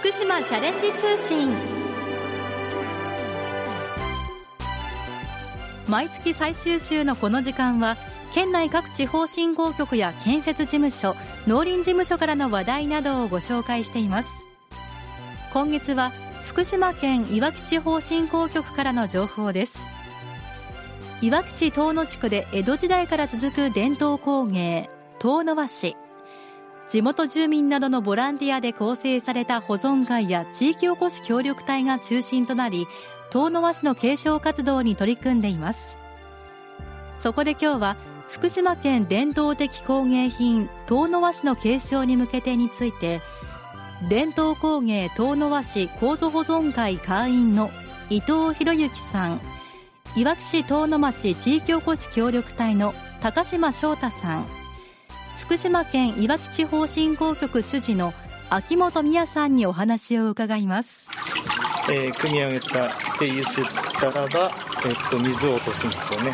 福島チャレンジ通信。毎月最終週のこの時間は県内各地方振興局や建設事務所農林事務所からの話題などをご紹介しています。今月は福島県いわき地方振興局からの情報です。いわき市遠野地区で江戸時代から続く伝統工芸遠野和紙。地元住民などのボランティアで構成された保存会や地域おこし協力隊が中心となり遠野和紙の継承活動に取り組んでいます。そこで今日は福島県伝統的工芸品遠野和紙の継承に向けてについて伝統工芸遠野和紙構造保存会会員の伊藤博之さんいわき市遠野町地域おこし協力隊の高島翔太さん福島県いわき地方振興局主事の秋元美也さんにお話を伺います、えー、組み上げたってゆすったらば、えっと、水を落とすんですよね。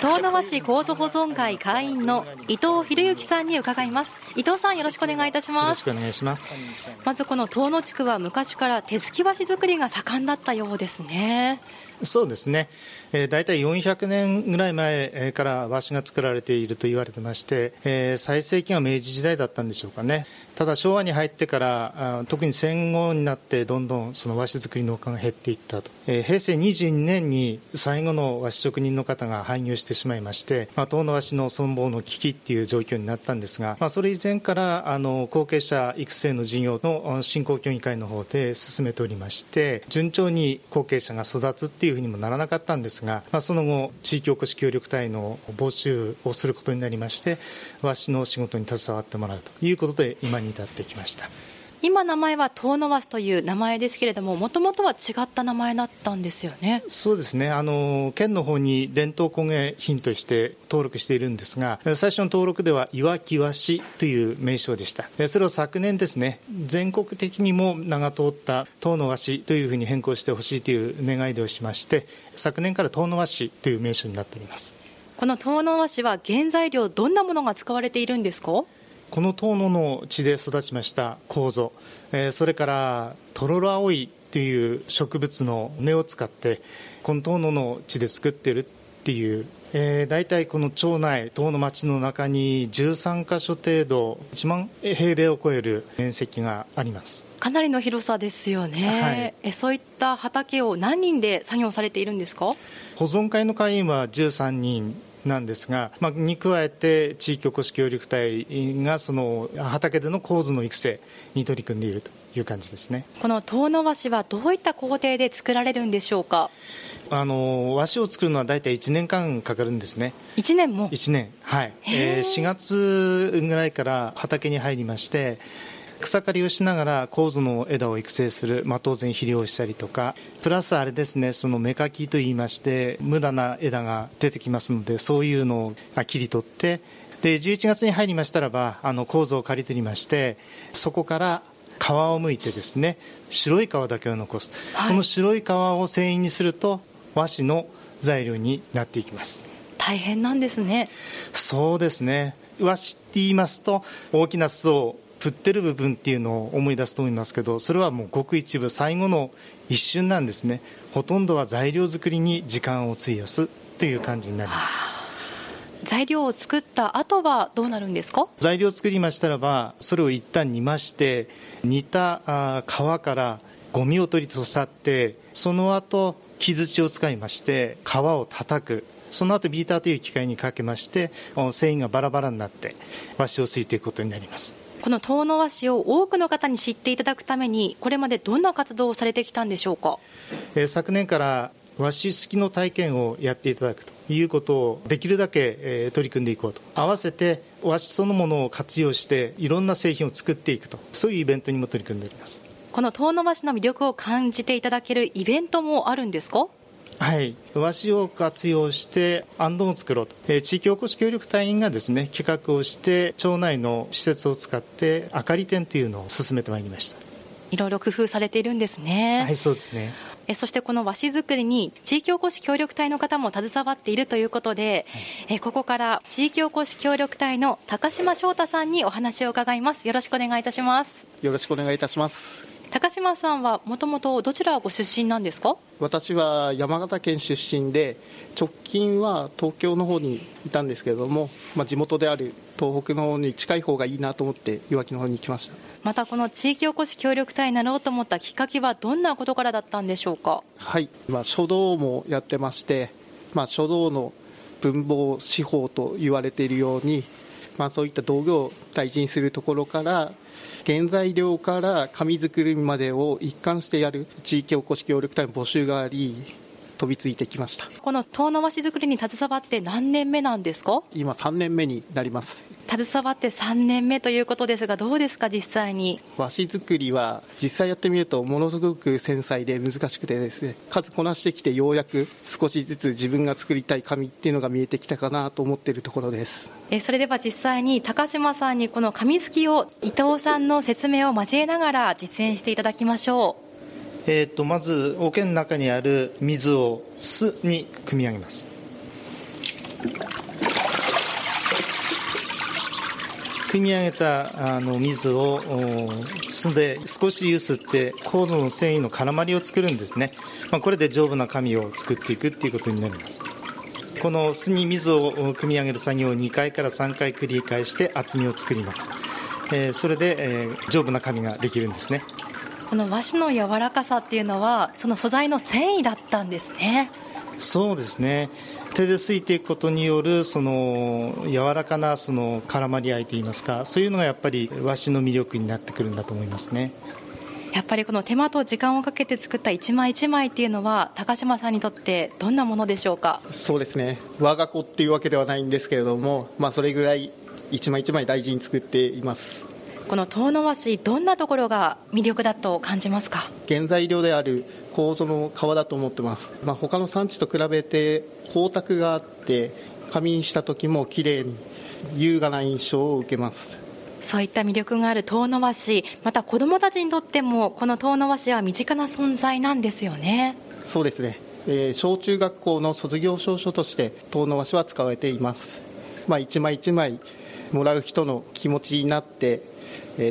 遠野和紙構造保存会会員の伊藤博之さんに伺います。伊藤さんよろしくお願いいたします。よろしくお願いします。まずこの遠野地区は昔から手すき和紙作りが盛んだったようですねそうですね、えー、大体400年ぐらい前から和紙が作られていると言われてまして、えー、最盛期が明治時代だったんでしょうかね。ただ昭和に入ってから特に戦後になってどんどんその和紙作り農家が減っていったと、えー、平成22年に最後の和紙職人の方が廃業してしまいまして、まあ、遠野和紙の存亡の危機っていう状況になったんですが、まあ、それ以前からあの後継者育成の事業の振興協議会の方で進めておりまして順調に後継者が育つっていういうふうにもならなかったんですが、まあ、その後地域おこし協力隊の募集をすることになりまして和紙の仕事に携わってもらうということで今に至ってきました。今名前は遠野和紙という名前ですけれどももともとは違った名前だったんですよね。そうですね。あの県の方に伝統工芸品として登録しているんですが最初の登録ではいわき和紙という名称でした。それを昨年ですね全国的にも名が通った遠野和紙というふうに変更してほしいという願い出をしまして昨年から遠野和紙という名称になっております。この遠野和紙は原材料どんなものが使われているんですか？この遠野の地で育ちました構造、えー、それからトロロアオイという植物の根を使ってこの遠野の地で作ってるっていう、えー、大体この町内遠野町の中に13か所程度1万平米を超える面積があります。かなりの広さですよね、はい、えそういった畑を何人で作業されているんですか？保存会の会員は13人なんですが、まあ、に加えて地域おこし協力隊がその畑での構図の育成に取り組んでいるという感じですね。この遠野和紙はどういった工程で作られるんでしょうか？あの和紙を作るのは大体1年間かかるんですね。1年も？1年。はい、えー、4月ぐらいから畑に入りまして草刈りをしながら構図の枝を育成する、まあ、当然肥料をしたりとかプラスあれですねその芽かきといいまして無駄な枝が出てきますのでそういうのを切り取ってで11月に入りましたらばあの構造を刈り取りましてそこから皮をむいてですね白い皮だけを残す、はい、この白い皮を繊維にすると和紙の材料になっていきます。大変なんですね。そうですね。和紙って言いますと大きな巣を振ってる部分っていうのを思い出すと思いますけどそれはもうごく一部最後の一瞬なんですね。ほとんどは材料作りに時間を費やすという感じになります。材料を作った後はどうなるんですか？材料を作りましたらばそれを一旦煮まして煮た皮からゴミを取り去ってその後木槌を使いまして皮を叩く。その後ビーターという機械にかけまして繊維がバラバラになって和紙をすいていくことになりますこの遠野和紙を多くの方に知っていただくためにこれまでどんな活動をされてきたんでしょうか、えー、昨年から和紙好きの体験をやっていただくということをできるだけ、えー、取り組んでいこうと。合わせて和紙そのものを活用していろんな製品を作っていくと。そういうイベントにも取り組んでおります。この遠野和紙の魅力を感じていただけるイベントもあるんですか？はい。和紙を活用してあんどんを作ろうと、えー、地域おこし協力隊員がですね企画をして町内の施設を使って明かり店というのを進めてまいりました。いろいろ工夫されているんですね。はいそうですね。えそしてこの和紙作りに地域おこし協力隊の方も携わっているということで、はい、えここから地域おこし協力隊の高島翔太さんにお話を伺います。よろしくお願いいたします。よろしくお願いいたします高島さんはもともとどちらご出身なんですか？私は山形県出身で直近は東京の方にいたんですけれども、まあ、地元である東北の方に近い方がいいなと思っていわきの方に来ました。またこの地域おこし協力隊になろうと思ったきっかけはどんなことからだったんでしょうか？はい、まあ、書道もやってまして、まあ、書道の文房司法と言われているように、まあ、そういった道具を大事にするところから原材料から紙作りまでを一貫してやる地域おこし協力隊の募集があり飛びついてきました。この遠野和紙作りに携わって何年目なんですか？今3年目になります。携わって3年目ということですがどうですか実際に？和紙作りは実際やってみるとものすごく繊細で難しくてですね数こなしてきてようやく少しずつ自分が作りたい紙っていうのが見えてきたかなと思っているところです。えそれでは実際に高島さんにこの紙すきを伊藤さんの説明を交えながら実演していただきましょう。えーと、まず桶の中にある水を酢に汲み上げます汲み上げたあの水を酢で少しゆすってコードの繊維の絡まりを作るんですね、まあ、これで丈夫な紙を作っていくっていうことになります。この酢に水を汲み上げる作業を2回から3回繰り返して厚みを作ります、えー、それで、えー、丈夫な紙ができるんですね。この和紙の柔らかさっていうのはその素材の繊維だったんですね。そうですね。手ですいていくことによるその柔らかなその絡まり合いといいますかそういうのがやっぱり和紙の魅力になってくるんだと思いますね。やっぱりこの手間と時間をかけて作った一枚一枚っていうのは高島さんにとってどんなものでしょうか？そうですね。我が子っていうわけではないんですけれども、まあ、それぐらい一枚一枚大事に作っていますこの遠野和紙どんなところが魅力だと感じますか？原材料である楮の皮だと思ってます、まあ、他の産地と比べて光沢があって紙にした時も綺麗に優雅な印象を受けます。そういった魅力がある遠野和紙また子どもたちにとってもこの遠野和紙は身近な存在なんですよね。そうですね、えー、小中学校の卒業証書として遠野和紙は使われています、まあ、一枚一枚もらう人の気持ちになってえ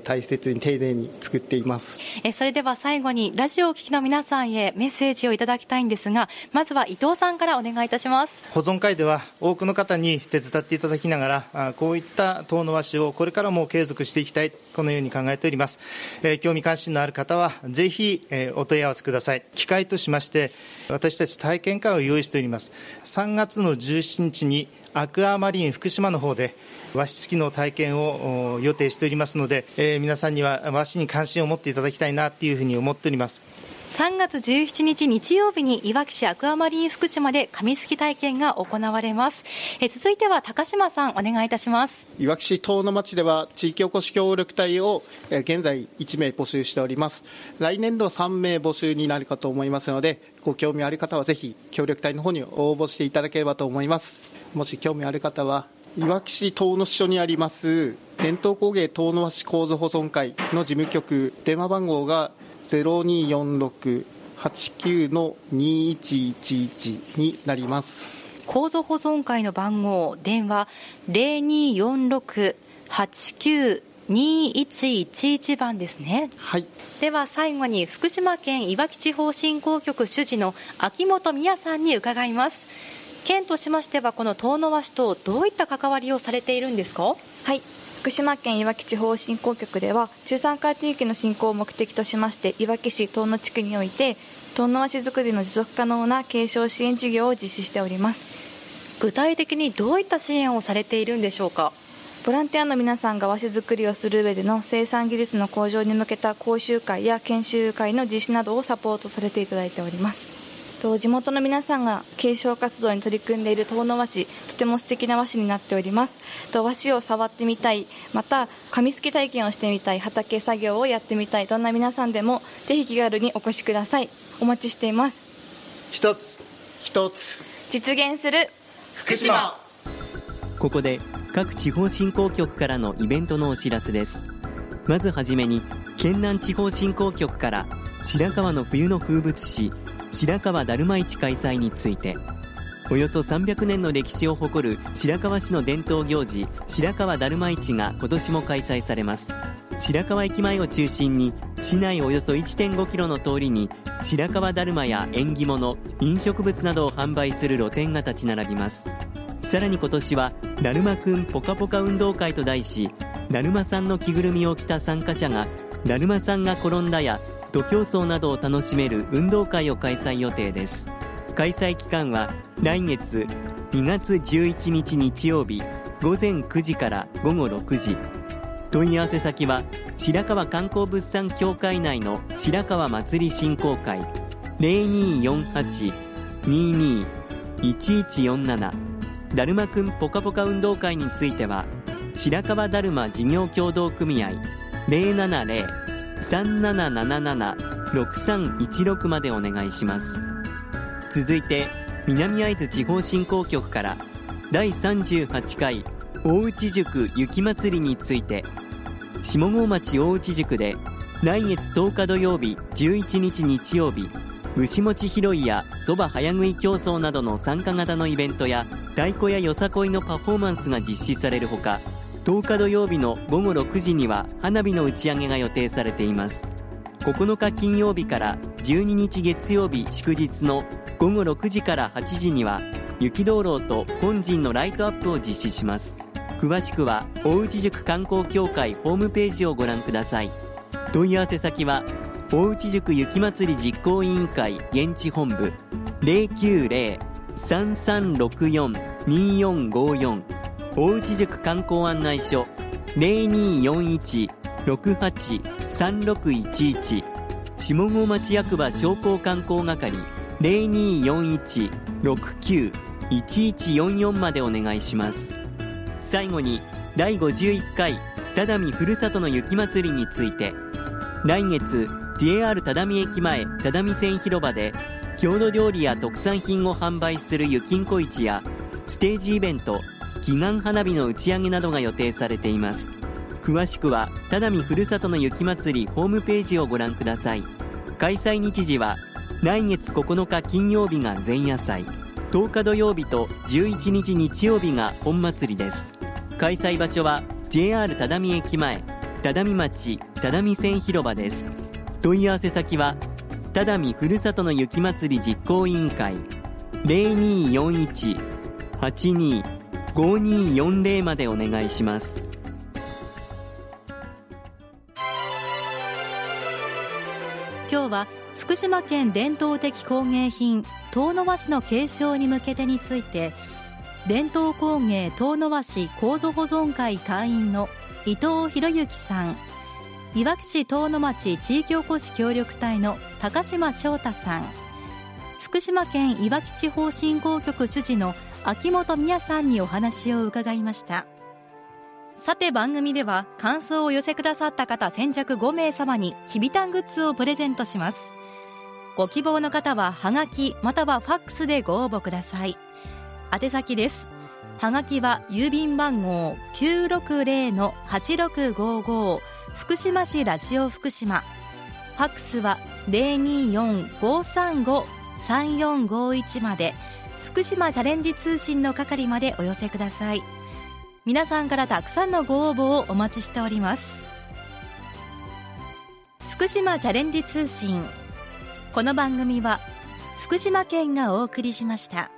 大切に丁寧に作っています。えそれでは最後にラジオを聴きの皆さんへメッセージをいただきたいんですがまずは伊藤さんからお願いいたします。保存会では多くの方に手伝っていただきながらあこういった遠野和紙をこれからも継続していきたいこのように考えております、えー、興味関心のある方はぜひ、えー、お問い合わせください。機会としまして私たち体験会を用意しております。3月の17日にアクアマリン福島の方で和紙付きの体験を予定しておりますので、えー、皆さんには和紙に関心を持っていただきたいなというふうに思っております。3月17日日曜日にいわき市アクアマリン福島で紙すき体験が行われます。え続いては高島さんお願いいたします。いわき市遠野町では地域おこし協力隊を現在1名募集しております。来年度は3名募集になるかと思いますのでご興味ある方はぜひ協力隊の方に応募していただければと思います。もし興味ある方はいわき市遠野市署にあります伝統工芸遠野和紙構造保存会の事務局電話番号が0246-89の2111になります。構造保存会の番号電話0246-89 2111番ですね、はい、では最後に福島県いわき地方振興局主事の秋元美也さんに伺います県としましてはこの遠野和紙とどういった関わりをされているんですか？はい。福島県いわき地方振興局では中山間地域の振興を目的としましていわき市遠野地区において遠野和紙作りの持続可能な継承支援事業を実施しております。具体的にどういった支援をされているんでしょうか？ボランティアの皆さんが和紙作りをする上での生産技術の向上に向けた講習会や研修会の実施などをサポートされていただいておりますと地元の皆さんが継承活動に取り組んでいる遠野和紙とても素敵な和紙になっております。と和紙を触ってみたいまた紙すき体験をしてみたい畑作業をやってみたいどんな皆さんでもぜひ気軽にお越しください。お待ちしています。一つ一つ。実現する福島。ここで各地方振興局からのイベントのお知らせです。まずはじめに県南地方振興局から白川の冬の風物詩白川だるま市開催についておよそ300年の歴史を誇る白河市の伝統行事白河だるま市が今年も開催されます。白河駅前を中心に市内およそ1.5キロの通りに白河だるまや縁起物飲食物などを販売する露店が立ち並びます。さらに今年はだるまくんぽかぽか運動会と題しだるまさんの着ぐるみを着た参加者がだるまさんが転んだや徒競走などを楽しめる運動会を開催予定です。開催期間は来月2月11日日曜日午前9時から午後6時。問い合わせ先は白川観光物産協会内の白川祭り振興会。0248-22-1147だるまくんぽかぽか運動会については白川だるま事業協同組合。070 3777-6316までお願いします。続いて南会津地方振興局から第38回大内塾雪まつりについて下郷町大内塾で来月10日土曜日11日日曜日牛餅拾いやそば早食い競争などの参加型のイベントや太鼓やよさこいのパフォーマンスが実施されるほか10日土曜日の午後6時には花火の打ち上げが予定されています。9日金曜日から12日月曜日祝日の午後6時から8時には雪道路と本陣のライトアップを実施します。詳しくは大内塾観光協会ホームページをご覧ください。問い合わせ先は大内塾雪まつり実行委員会現地本部。090-3364-2454大内塾観光案内所0241-68-3611下郷町役場商工観光係0241-69-1144までお願いします。最後に第51回只見ふるさとの雪まつりについて来月 JR 只見駅前只見線広場で郷土料理や特産品を販売する雪んこ市やステージイベント祈願花火の打ち上げなどが予定されています。詳しくは只見ふるさとの雪まつりホームページをご覧ください。開催日時は来月9日金曜日が前夜祭。10日土曜日と11日日曜日が本祭りです。開催場所は JR 只見駅前只見町只見線広場です。問い合わせ先は只見ふるさとの雪まつり実行委員会。024182 5240までお願いします。今日は福島県伝統的工芸品遠野和紙の継承に向けてについて伝統工芸遠野和紙構造保存会会員の伊藤博之さんいわき市遠野町地域おこし協力隊の高島翔太さん福島県いわき地方振興局主事の秋元美也さんにお話を伺いました。さて番組では感想を寄せくださった方先着5名様にきびたんグッズをプレゼントします。ご希望の方はハガキまたはファックスでご応募ください。宛先です。はがきは郵便番号960-8655福島市ラジオ福島。ファックスは3451まで福島チャレンジ通信の係までお寄せください。皆さんからたくさんのご応募をお待ちしております。福島チャレンジ通信。この番組は福島県がお送りしました。